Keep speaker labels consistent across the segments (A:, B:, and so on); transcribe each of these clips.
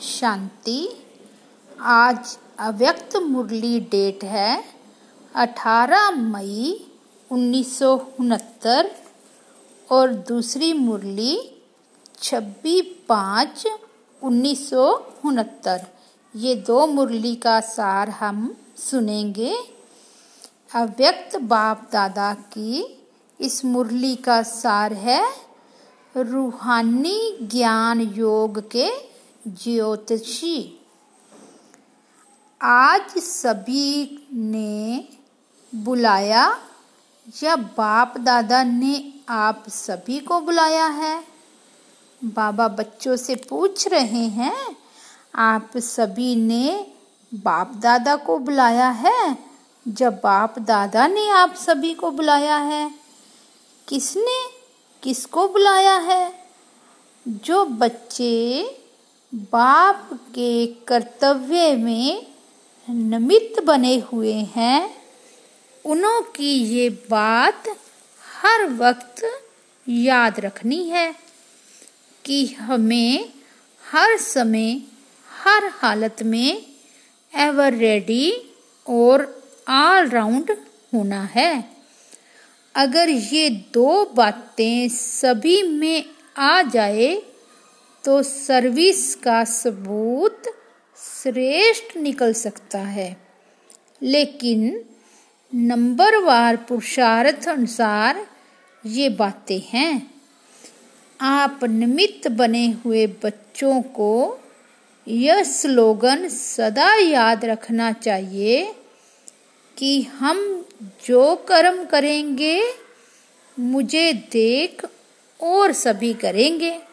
A: शांति। आज अव्यक्त मुरली डेट है, अठारह मई उन्नीस सौ उनहत्तर, और दूसरी मुरली छब्बीस पाँच उन्नीस ये दो मुरली का सार हम सुनेंगे। अव्यक्त बाप दादा की इस मुरली का सार है, रूहानी ज्ञान योग के ज्योतिषी। आज सभी ने बुलाया, या बाप दादा ने आप सभी को बुलाया है? बाबा बच्चों से पूछ रहे हैं, आप सभी ने बाप दादा को बुलाया है? जब बाप दादा ने आप सभी को बुलाया है, किसने किसको बुलाया है? जो बच्चे बाप के कर्तव्य में निमित्त बने हुए हैं, उनों की ये बात हर वक्त याद रखनी है कि हमें हर समय, हर हालत में एवर रेडी और ऑल राउंड होना है। अगर ये दो बातें सभी में आ जाए तो सर्विस का सबूत श्रेष्ठ निकल सकता है। लेकिन नंबरवार पुरुषार्थ अनुसार ये बातें हैं। आप निमित्त बने हुए बच्चों को यह स्लोगन सदा याद रखना चाहिए कि हम जो कर्म करेंगे, मुझे देख और सभी करेंगे।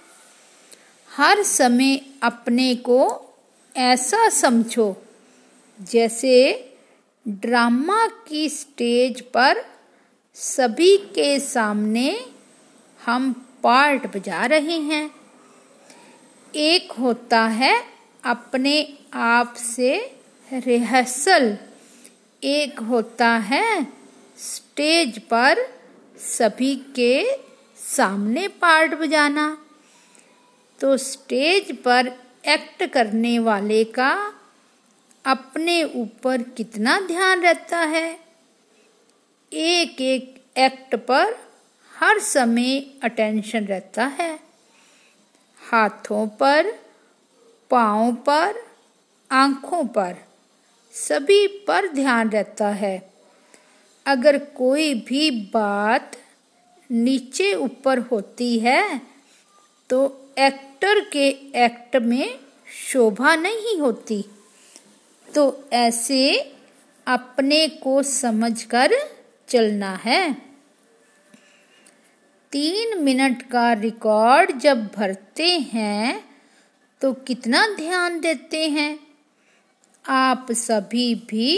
A: हर समय अपने को ऐसा समझो, जैसे ड्रामा की स्टेज पर सभी के सामने हम पार्ट बजा रहे हैं। एक होता है अपने आप से रिहर्सल, एक होता है स्टेज पर सभी के सामने पार्ट बजाना। तो स्टेज पर एक्ट करने वाले का अपने ऊपर कितना ध्यान रहता है? एक एक एक्ट पर हर समय अटेंशन रहता है। हाथों पर, पाँव पर, आँखों पर, सभी पर ध्यान रहता है। अगर कोई भी बात नीचे ऊपर होती है तो एक्टर के एक्ट में शोभा नहीं होती। तो ऐसे अपने को समझकर चलना है। तीन मिनट का रिकॉर्ड जब भरते हैं तो कितना ध्यान देते हैं? आप सभी भी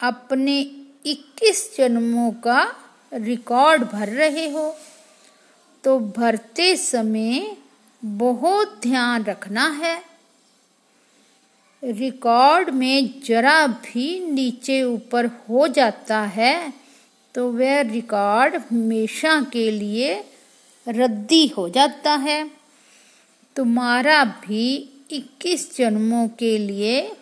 A: अपने 21 जन्मों का रिकॉर्ड भर रहे हो। तो भरते समय बहुत ध्यान रखना है। रिकॉर्ड में जरा भी नीचे ऊपर हो जाता है तो वह रिकॉर्ड हमेशा के लिए रद्दी हो जाता है। तुम्हारा भी 21 जन्मों के लिए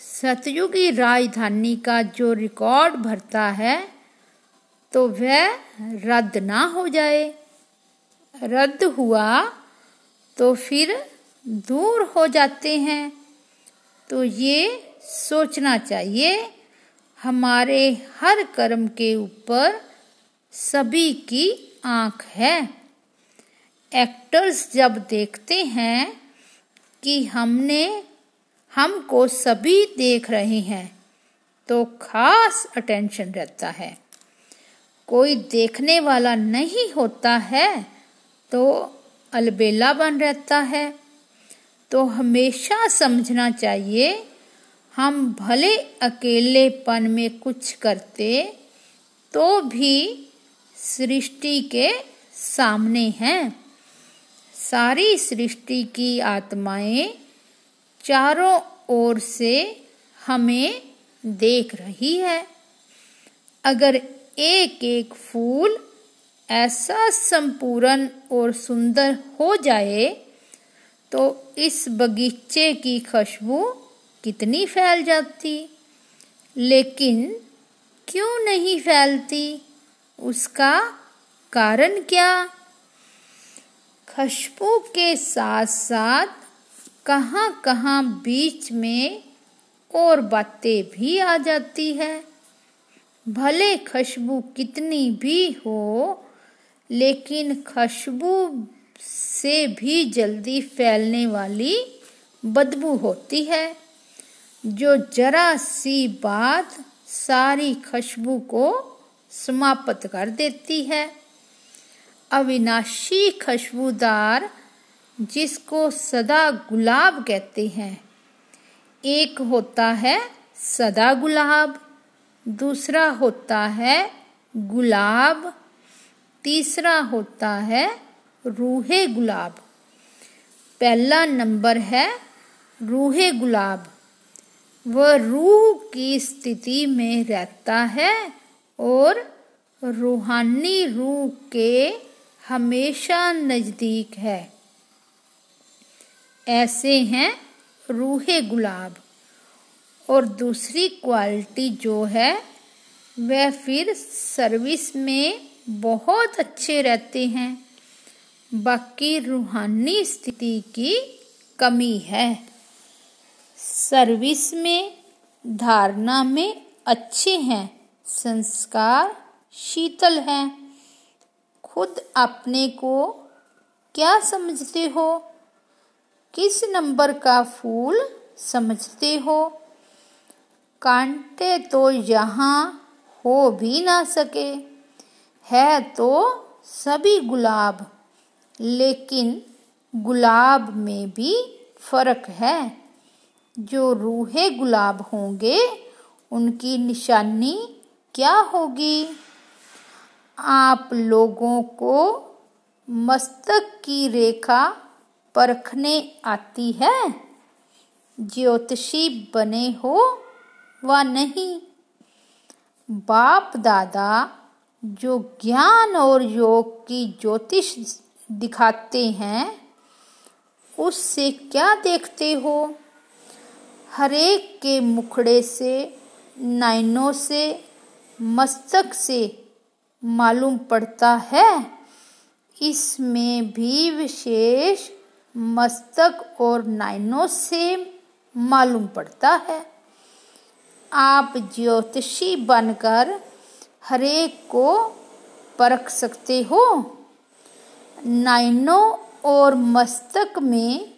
A: सतयुगी राजधानी का जो रिकॉर्ड भरता है तो वह रद्द ना हो जाए। रद्द हुआ तो फिर दूर हो जाते हैं। तो ये सोचना चाहिए, हमारे हर कर्म के ऊपर सभी की आँख है। एक्टर्स जब देखते हैं कि हमने, हमको सभी देख रहे हैं तो खास अटेंशन रहता है। कोई देखने वाला नहीं होता है तो अलबेला बन रहता है। तो हमेशा समझना चाहिए, हम भले अकेलेपन में कुछ करते तो भी सृष्टि के सामने हैं। सारी सृष्टि की आत्माएँ चारों ओर से हमें देख रही है। अगर एक एक फूल ऐसा संपूर्ण और सुंदर हो जाए तो इस बगीचे की खुशबू कितनी फैल जाती। लेकिन क्यों नहीं फैलती? उसका कारण क्या? खुशबू के साथ साथ कहाँ कहाँ बीच में और बातें भी आ जाती है। भले खुशबू कितनी भी हो लेकिन खुशबू से भी जल्दी फैलने वाली बदबू होती है। जो जरा सी बात सारी खुशबू को समाप्त कर देती है। अविनाशी खुशबूदार, जिसको सदा गुलाब कहते हैं, एक होता है सदा गुलाब, दूसरा होता है गुलाब। तीसरा होता है रूहे गुलाब। पहला नंबर है रूहे गुलाब। वह रूह की स्थिति में रहता है और रूहानी रूह के हमेशा नज़दीक है। ऐसे हैं रूहे गुलाब। और दूसरी क्वालिटी जो है, वह फिर सर्विस में बहुत अच्छे रहते हैं। बाकी रूहानी स्थिति की कमी है। सर्विस में, धारणा में अच्छे हैं, संस्कार शीतल हैं। खुद अपने को क्या समझते हो? किस नंबर का फूल समझते हो? कांटे तो यहाँ हो भी ना सके। है तो सभी गुलाब, लेकिन गुलाब में भी फ़र्क है। जो रूहे गुलाब होंगे, उनकी निशानी क्या होगी? आप लोगों को मस्तक की रेखा परखने आती है। ज्योतिषी बने हो व नहीं? बाप दादा जो ज्ञान और योग की ज्योतिष दिखाते हैं, उससे क्या देखते हो? हरेक के मुखड़े से, नाइनों से, मस्तक से मालूम पड़ता है। इसमें भी विशेष मस्तक और नाइनों से मालूम पड़ता है। आप ज्योतिषी बनकर हरेक को परख सकते हो। नाइनों और मस्तक में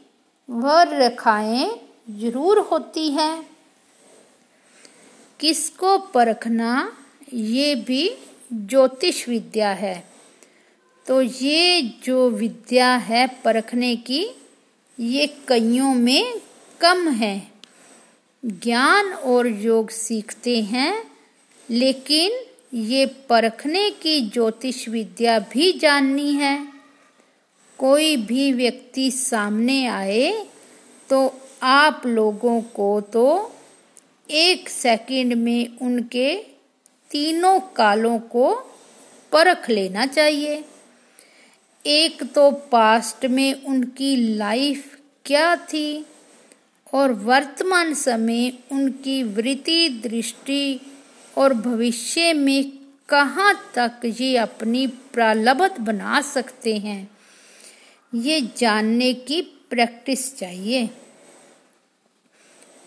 A: वह रेखाएँ ज़रूर होती हैं। किसको परखना ये भी ज्योतिष विद्या है। तो ये जो विद्या है परखने की, ये कईयों में कम है। ज्ञान और योग सीखते हैं, लेकिन ये परखने की ज्योतिष विद्या भी जाननी है। कोई भी व्यक्ति सामने आए तो आप लोगों को तो एक सेकंड में उनके तीनों कालों को परख लेना चाहिए। एक तो पास्ट में उनकी लाइफ क्या थी और वर्तमान समय उनकी वृत्ति, दृष्टि और भविष्य में कहाँ तक ये अपनी प्रलभत बना सकते हैं? ये जानने की प्रैक्टिस चाहिए।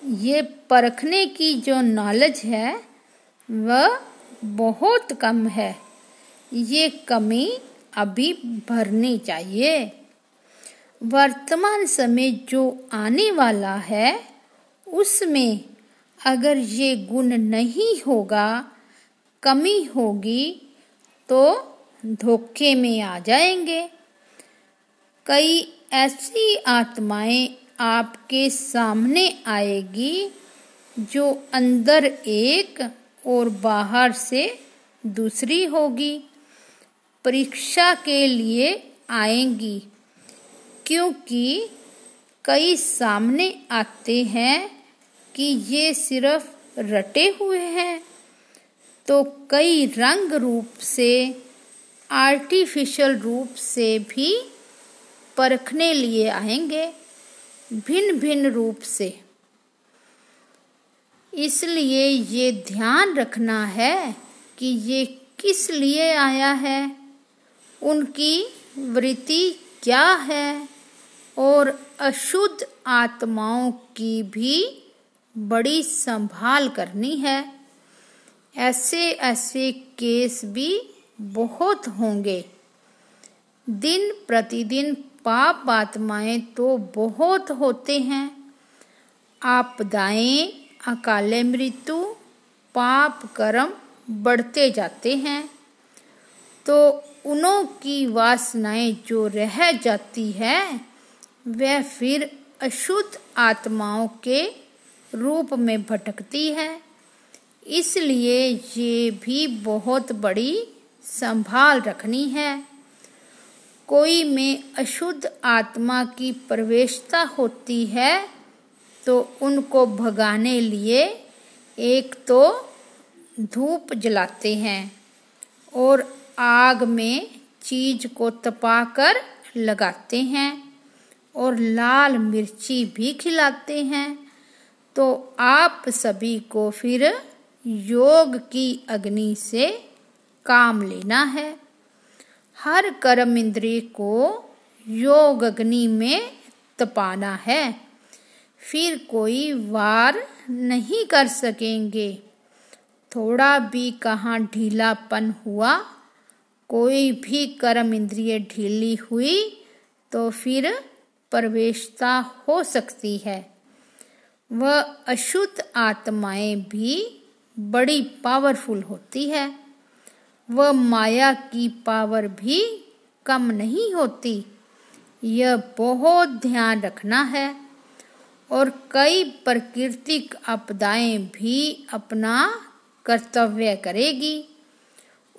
A: ये परखने की जो नॉलेज है, वह बहुत कम है। ये कमी अभी भरनी चाहिए। वर्तमान समय जो आने वाला है, उसमें अगर ये गुण नहीं होगा, कमी होगी तो धोखे में आ जाएँगे। कई ऐसी आत्माएँ आपके सामने आएगी जो अंदर एक और बाहर से दूसरी होगी। परीक्षा के लिए आएँगी, क्योंकि कई सामने आते हैं कि ये सिर्फ़ रटे हुए हैं। तो कई रंग रूप से आर्टिफिशियल रूप से भी परखने लिए आएँगे भिन्न भिन्न रूप से। इसलिए ये ध्यान रखना है कि ये किस लिए आया है, उनकी वृत्ति क्या है, और अशुद्ध आत्माओं की भी बड़ी संभाल करनी है। ऐसे ऐसे केस भी बहुत होंगे। दिन प्रतिदिन पाप आत्माएँ तो बहुत होते हैं। आपदाएँ, अकाले मृत्यु, पाप कर्म बढ़ते जाते हैं। तो उनों की वासनाएँ जो रह जाती है, वह फिर अशुद्ध आत्माओं के रूप में भटकती है। इसलिए ये भी बहुत बड़ी संभाल रखनी है। कोई में अशुद्ध आत्मा की प्रवेशता होती है तो उनको भगाने लिए एक तो धूप जलाते हैं और आग में चीज़ को तपाकर लगाते हैं और लाल मिर्ची भी खिलाते हैं। तो आप सभी को फिर योग की अग्नि से काम लेना है। हर कर्म इंद्रिय को योग अग्नि में तपाना है। फिर कोई वार नहीं कर सकेंगे। थोड़ा भी कहाँ ढीलापन हुआ, कोई भी कर्म इंद्रिय ढीली हुई तो फिर प्रवेशता हो सकती है। वह अशुद्ध आत्माएँ भी बड़ी पावरफुल होती है। वह माया की पावर भी कम नहीं होती। यह बहुत ध्यान रखना है और कई प्राकृतिक आपदाएँ भी अपना कर्तव्य करेगी।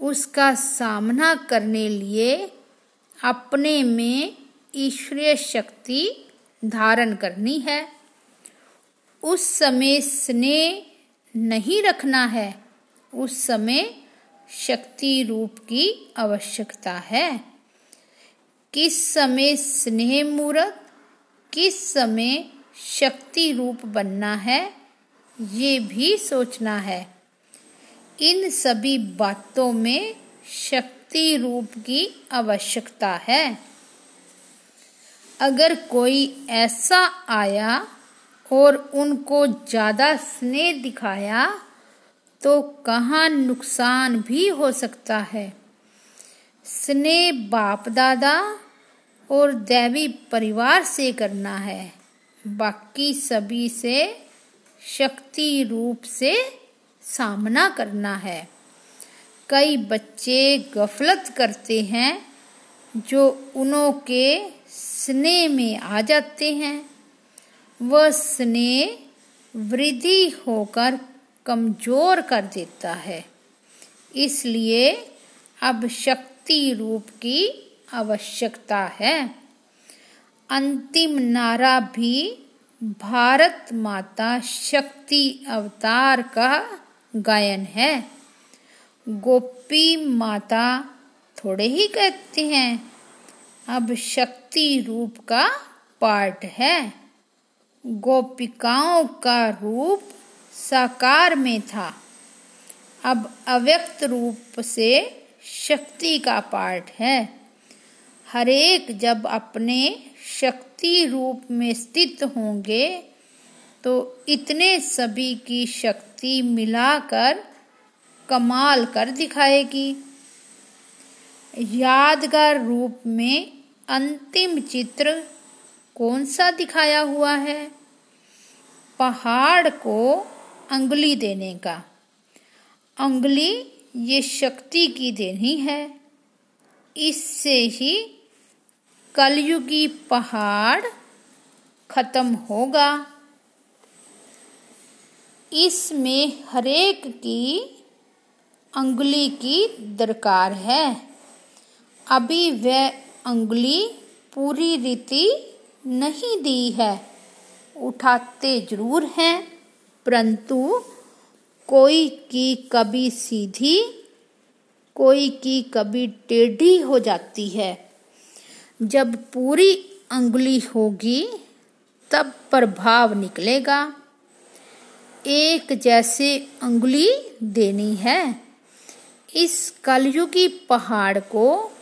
A: उसका सामना करने लिए अपने में ईश्वरीय शक्ति धारण करनी है। उस समय स्नेह नहीं रखना है। उस समय शक्ति रूप की आवश्यकता है। किस समय स्नेह मूर्त, किस समय शक्ति रूप बनना है, ये भी सोचना है। इन सभी बातों में शक्ति रूप की आवश्यकता है। अगर कोई ऐसा आया और उनको ज़्यादा स्नेह दिखाया तो कहाँ नुकसान भी हो सकता है। स्नेह बाप दादा और दैवी परिवार से करना है। बाकी सभी से शक्ति रूप से सामना करना है। कई बच्चे गफलत करते हैं, जो उनों के स्नेह में आ जाते हैं। वह स्नेह वृद्धि होकर कमज़ोर कर देता है। इसलिए अब शक्ति रूप की आवश्यकता है। अंतिम नारा भी भारत माता शक्ति अवतार का गायन है। गोपी माता थोड़े ही कहते हैं, अब शक्ति रूप का पार्ट है। गोपिकाओं का रूप साकार में था। अब अव्यक्त रूप से शक्ति का पाठ है। हरेक जब अपने शक्ति रूप में स्थित होंगे तो इतने सभी की शक्ति मिलाकर कमाल कर दिखाएगी। यादगार रूप में अंतिम चित्र कौन सा दिखाया हुआ है? पहाड़ को अंगुली देने का। अंगुली ये शक्ति की देनी है। इससे ही कलयुगी पहाड़ खत्म होगा। इसमें हरेक की अंगुली की दरकार है। अभी वह अंगुली पूरी रीति नहीं दी है। उठाते ज़रूर हैं, परंतु कोई की कभी सीधी, कोई की कभी टेढ़ी हो जाती है। जब पूरी अंगुली होगी, तब प्रभाव निकलेगा। एक जैसे अंगुली देनी है। इस कलयुगी पहाड़ को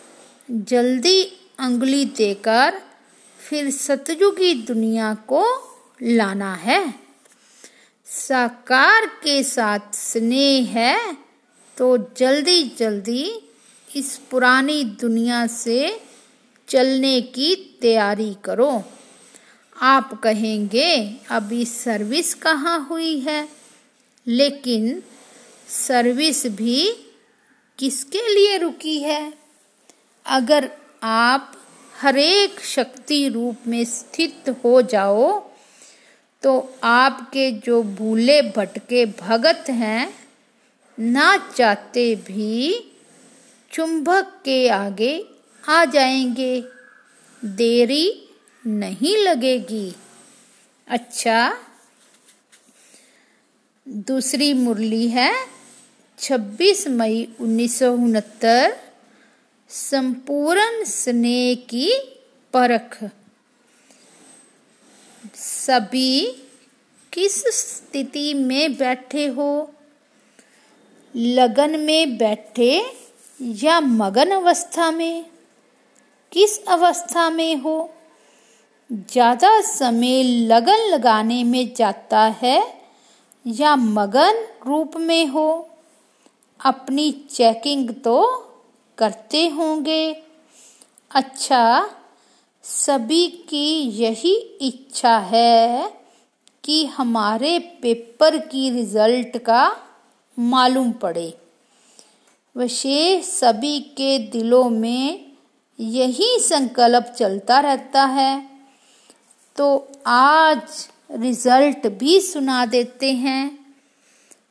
A: जल्दी अंगुली देकर फिर सतयुगी दुनिया को लाना है। साकार के साथ स्नेह है तो जल्दी जल्दी इस पुरानी दुनिया से चलने की तैयारी करो। आप कहेंगे, अभी सर्विस कहाँ हुई है? लेकिन सर्विस भी किसके लिए रुकी है? अगर आप हरेक शक्ति रूप में स्थित हो जाओ तो आपके जो भूले भटके भगत हैं, ना चाहते भी चुंबक के आगे आ जाएँगे। देरी नहीं लगेगी। अच्छा दूसरी मुरली है 26 मई उन्नीस सौ उनहत्तर। संपूर्ण स्नेह की परख। सभी किस स्थिति में बैठे हो? लगन में बैठे या मगन अवस्था में? किस अवस्था में हो? ज़्यादा समय लगन लगाने में जाता है या मगन रूप में हो? अपनी चेकिंग तो करते होंगे। अच्छा सभी की यही इच्छा है कि हमारे पेपर की रिज़ल्ट का मालूम पड़े। विशेष सभी के दिलों में यही संकल्प चलता रहता है। तो आज रिज़ल्ट भी सुना देते हैं।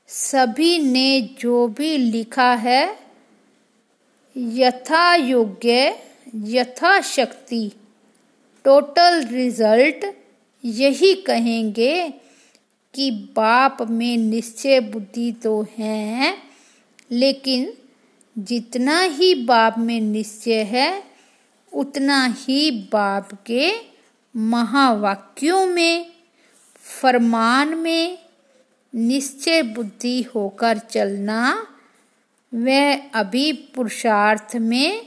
A: सभी ने जो भी लिखा है यथा योग्य यथा शक्ति टोटल रिज़ल्ट यही कहेंगे कि बाप में निश्चय बुद्धि तो है, लेकिन जितना ही बाप में निश्चय है, उतना ही बाप के महावाक्यों में, फरमान में निश्चय बुद्धि होकर चलना वह अभी पुरुषार्थ में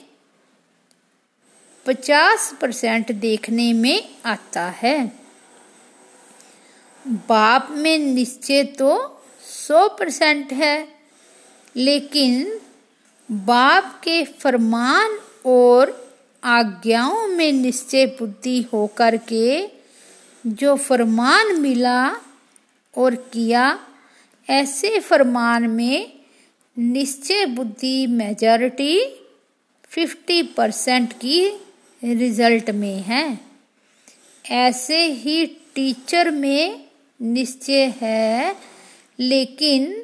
A: पचास परसेंट देखने में आता है। बाप में निश्चय तो सौ परसेंट है, लेकिन बाप के फरमान और आज्ञाओं में निश्चय बुद्धि होकर के जो फरमान मिला और किया, ऐसे फरमान में निश्चय बुद्धि मेजॉरिटी फिफ्टी परसेंट की रिज़ल्ट में है। ऐसे ही टीचर में निश्चय है, लेकिन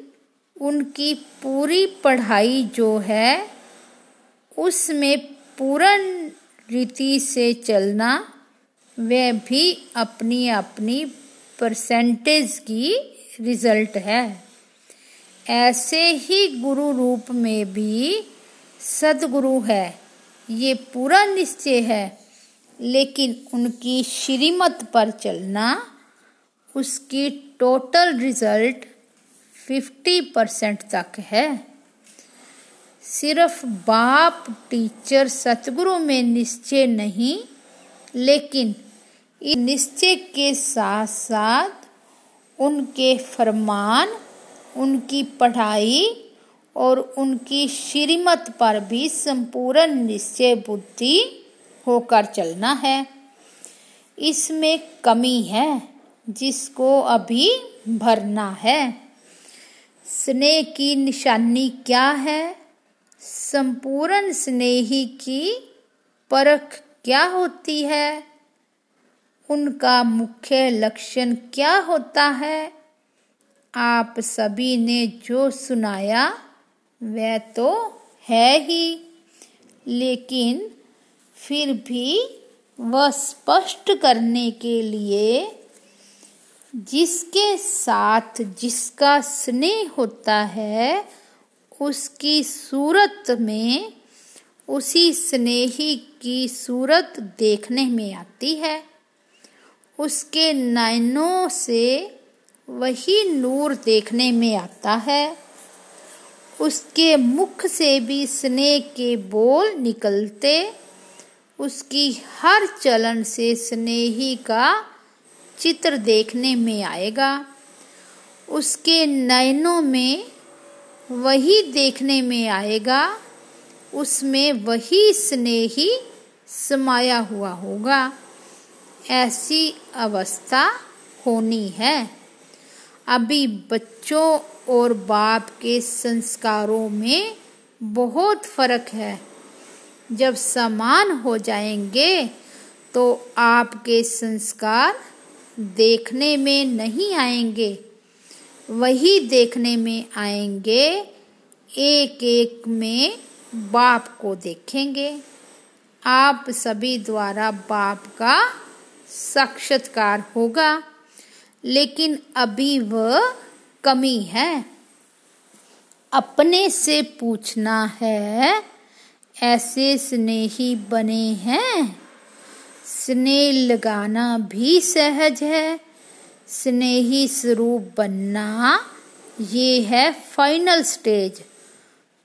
A: उनकी पूरी पढ़ाई जो है, उसमें पूर्ण रीति से चलना, वह भी अपनी अपनी परसेंटेज की रिज़ल्ट है। ऐसे ही गुरु रूप में भी सदगुरु है। ये पूरा निश्चय है, लेकिन उनकी श्रीमत पर चलना, उसकी टोटल रिज़ल्ट फिफ्टी परसेंट तक है। सिर्फ़ बाप टीचर सतगुरु में निश्चय नहीं, लेकिन इस निश्चय के साथ साथ उनके फरमान उनकी पढ़ाई और उनकी श्रीमत पर भी संपूर्ण निश्चय बुद्धि होकर चलना है। इसमें कमी है जिसको अभी भरना है। स्नेह की निशानी क्या है? संपूर्ण स्नेही की परख क्या होती है? उनका मुख्य लक्षण क्या होता है? आप सभी ने जो सुनाया, वह तो है ही। लेकिन फिर भी वह स्पष्ट करने के लिए, जिसके साथ जिसका स्नेह होता है, उसकी सूरत में उसी स्नेही की सूरत देखने में आती है। उसके नैनों से वही नूर देखने में आता है। उसके मुख से भी स्नेह के बोल निकलते। उसकी हर चलन से स्नेही का चित्र देखने में आएगा। उसके नयनों में वही देखने में आएगा। उसमें वही स्नेही समाया हुआ होगा। ऐसी अवस्था होनी है। अभी बच्चों और बाप के संस्कारों में बहुत फ़र्क है। जब समान हो जाएँगे तो आपके संस्कार देखने में नहीं आएँगे। वही देखने में आएँगे एक एक में बाप को देखेंगे। आप सभी द्वारा बाप का साक्षात्कार होगा। लेकिन अभी वह कमी है। अपने से पूछना है, ऐसे स्नेही बने हैं। स्नेह लगाना भी सहज है, स्नेही स्वरूप बनना ये है फाइनल स्टेज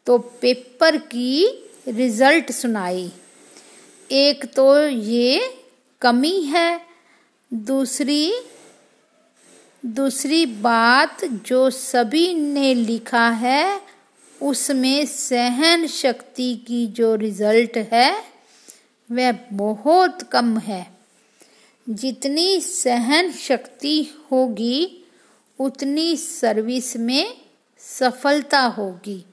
A: तो पेपर की रिज़ल्ट सुनाई। एक तो ये कमी है, दूसरी दूसरी बात जो सभी ने लिखा है, उसमें सहन शक्ति की जो रिज़ल्ट है, वह बहुत कम है। जितनी सहन शक्ति होगी, उतनी सर्विस में सफलता होगी।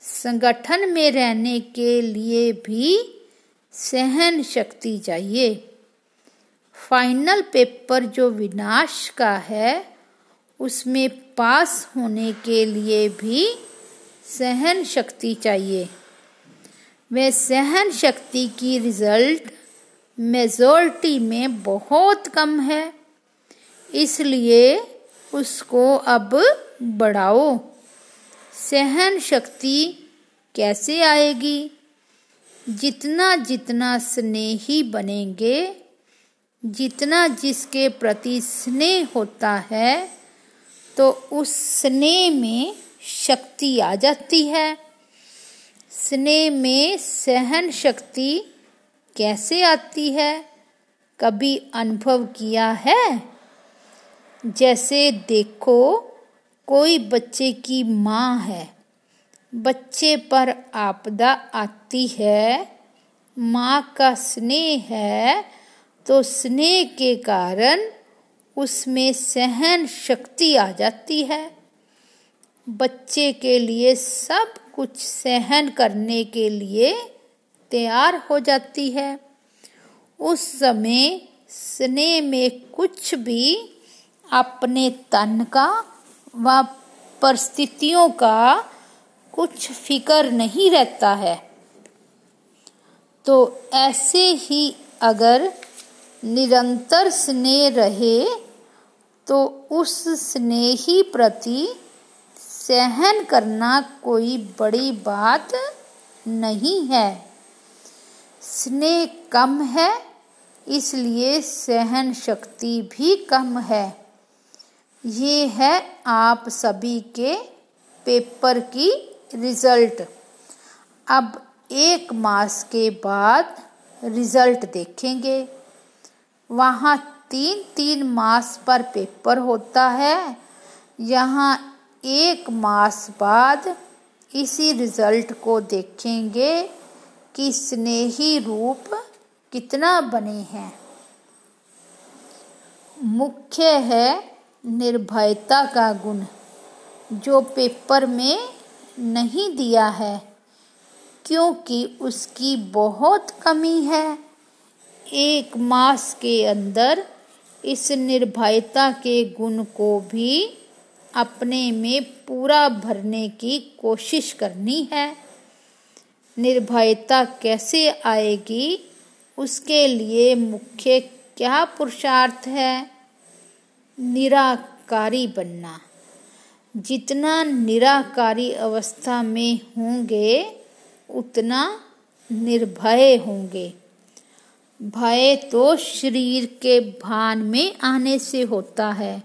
A: संगठन में रहने के लिए भी सहन शक्ति चाहिए। फाइनल पेपर जो विनाश का है, उसमें पास होने के लिए भी सहन शक्ति चाहिए। वह सहन शक्ति की रिज़ल्ट मेजोरिटी में बहुत कम है, इसलिए उसको अब बढ़ाओ। सहन शक्ति कैसे आएगी? जितना जितना स्नेही बनेंगे जितना जिसके प्रति स्नेह होता है तो उस स्नेह में शक्ति आ जाती है। स्नेह में सहन शक्ति कैसे आती है? कभी अनुभव किया है? जैसे देखो, कोई बच्चे की माँ है। बच्चे पर आपदा आती है। माँ का स्नेह है। तो स्नेह के कारण उसमें सहन शक्ति आ जाती है। बच्चे के लिए सब कुछ सहन करने के लिए तैयार हो जाती है। उस समय स्नेह में कुछ भी अपने तन का व परिस्थितियों का कुछ फिकर नहीं रहता है। तो ऐसे ही अगर निरंतर स्नेह रहे तो उस स्नेही प्रति सहन करना कोई बड़ी बात नहीं है। स्नेह कम है, इसलिए सहन शक्ति भी कम है। ये है आप सभी के पेपर की रिज़ल्ट। अब एक मास के बाद रिज़ल्ट देखेंगे। वहाँ तीन तीन मास पर पेपर होता है। यहाँ एक मास बाद इसी रिज़ल्ट को देखेंगे कि स्नेही रूप कितना बने हैं। मुख्य है निर्भयता का गुण, जो पेपर में नहीं दिया है, क्योंकि उसकी बहुत कमी है। एक मास के अंदर इस निर्भयता के गुण को भी अपने में पूरा भरने की कोशिश करनी है। निर्भयता कैसे आएगी? उसके लिए मुख्य क्या पुरुषार्थ है? निराकारी बनना। जितना निराकारी अवस्था में होंगे, उतना निर्भय होंगे। भय तो शरीर के भान में आने से होता है।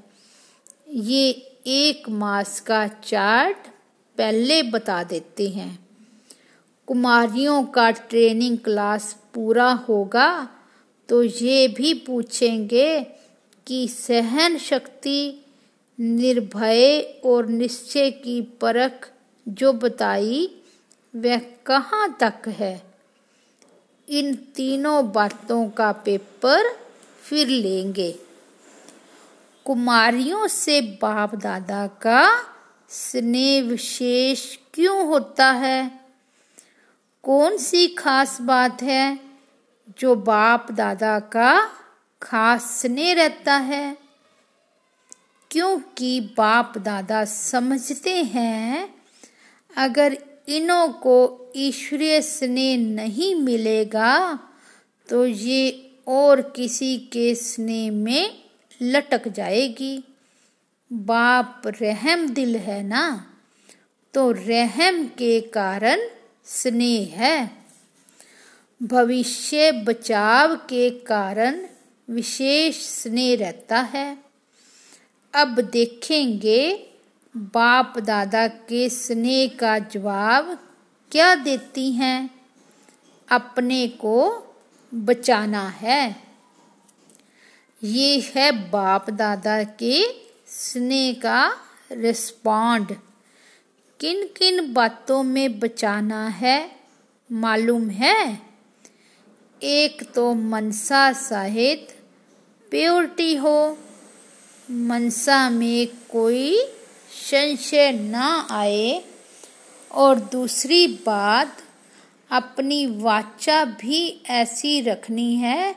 A: ये एक मास का चार्ट पहले बता देते हैं। कुमारियों का ट्रेनिंग क्लास पूरा होगा तो ये भी पूछेंगे कि सहन शक्ति निर्भय और निश्चय की परख जो बताई, वह कहाँ तक है? इन तीनों बातों का पेपर फिर लेंगे। कुमारियों से बाप दादा का स्नेह विशेष क्यों होता है? कौन सी खास बात है जो बाप दादा का खास स्नेह रहता है? क्योंकि बाप दादा समझते हैं, अगर इनों को ईश्वरीय स्नेह नहीं मिलेगा तो ये और किसी के स्नेह में लटक जाएगी। बाप रहम दिल है ना? तो रहम के कारण स्नेह है। भविष्य बचाव के कारण विशेष स्नेह रहता है। अब देखेंगे बाप दादा के स्नेह का जवाब क्या देती हैं? अपने को बचाना है। ये है बाप दादा के स्नेह का रिस्पॉन्ड। किन किन बातों में बचाना है मालूम है? एक तो मनसा सहित प्योरिटी हो। मनसा में कोई संशय ना आए और दूसरी बात, अपनी वाचा भी ऐसी रखनी है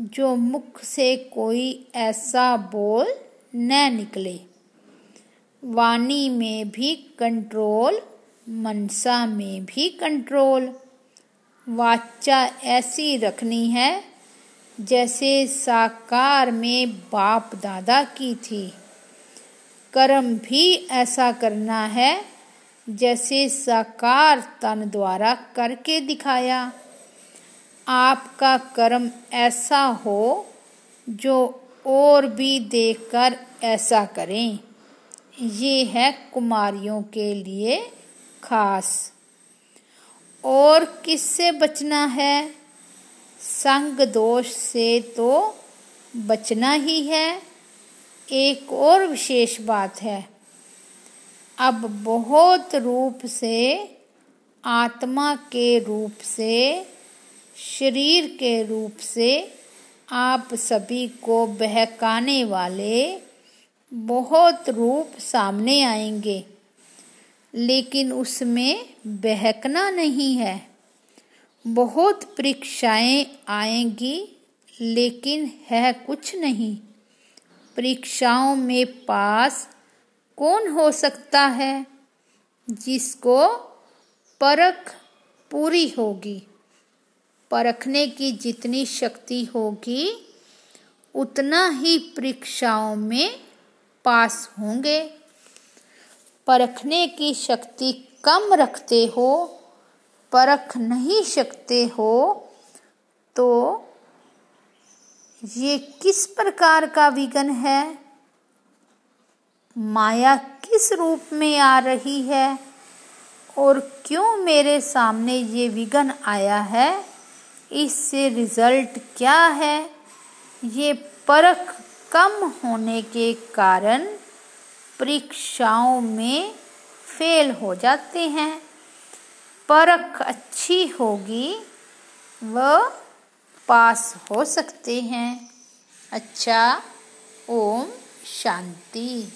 A: जो मुख से कोई ऐसा बोल न निकले। वाणी में भी कंट्रोल मनसा में भी कंट्रोल वाचा ऐसी रखनी है जैसे साकार में बाप दादा की थी। कर्म भी ऐसा करना है, जैसे साकार तन द्वारा करके दिखाया। आपका कर्म ऐसा हो, जो और भी देखकर ऐसा करें। ये है कुमारियों के लिए खास। और किससे बचना है? संग दोष से तो बचना ही है। एक और विशेष बात है। अब बहुत रूप से आत्मा के रूप से, शरीर के रूप से आप सभी को बहकाने वाले बहुत रूप सामने आएँगे। लेकिन उसमें बहकना नहीं है। बहुत परीक्षाएँ आएँगी, लेकिन है कुछ नहीं। परीक्षाओं में पास कौन हो सकता है जिसको परख पूरी होगी? परखने की जितनी शक्ति होगी, उतना ही परीक्षाओं में पास होंगे। परखने की शक्ति कम रखते हो, परख नहीं सकते हो तो ये किस प्रकार का विघन है? माया किस रूप में आ रही है? और क्यों मेरे सामने ये विघन आया है? इससे रिज़ल्ट क्या है? ये परख कम होने के कारण परीक्षाओं में फेल हो जाते हैं। परख अच्छी होगी, वह पास हो सकते हैं। अच्छा ओम शांति।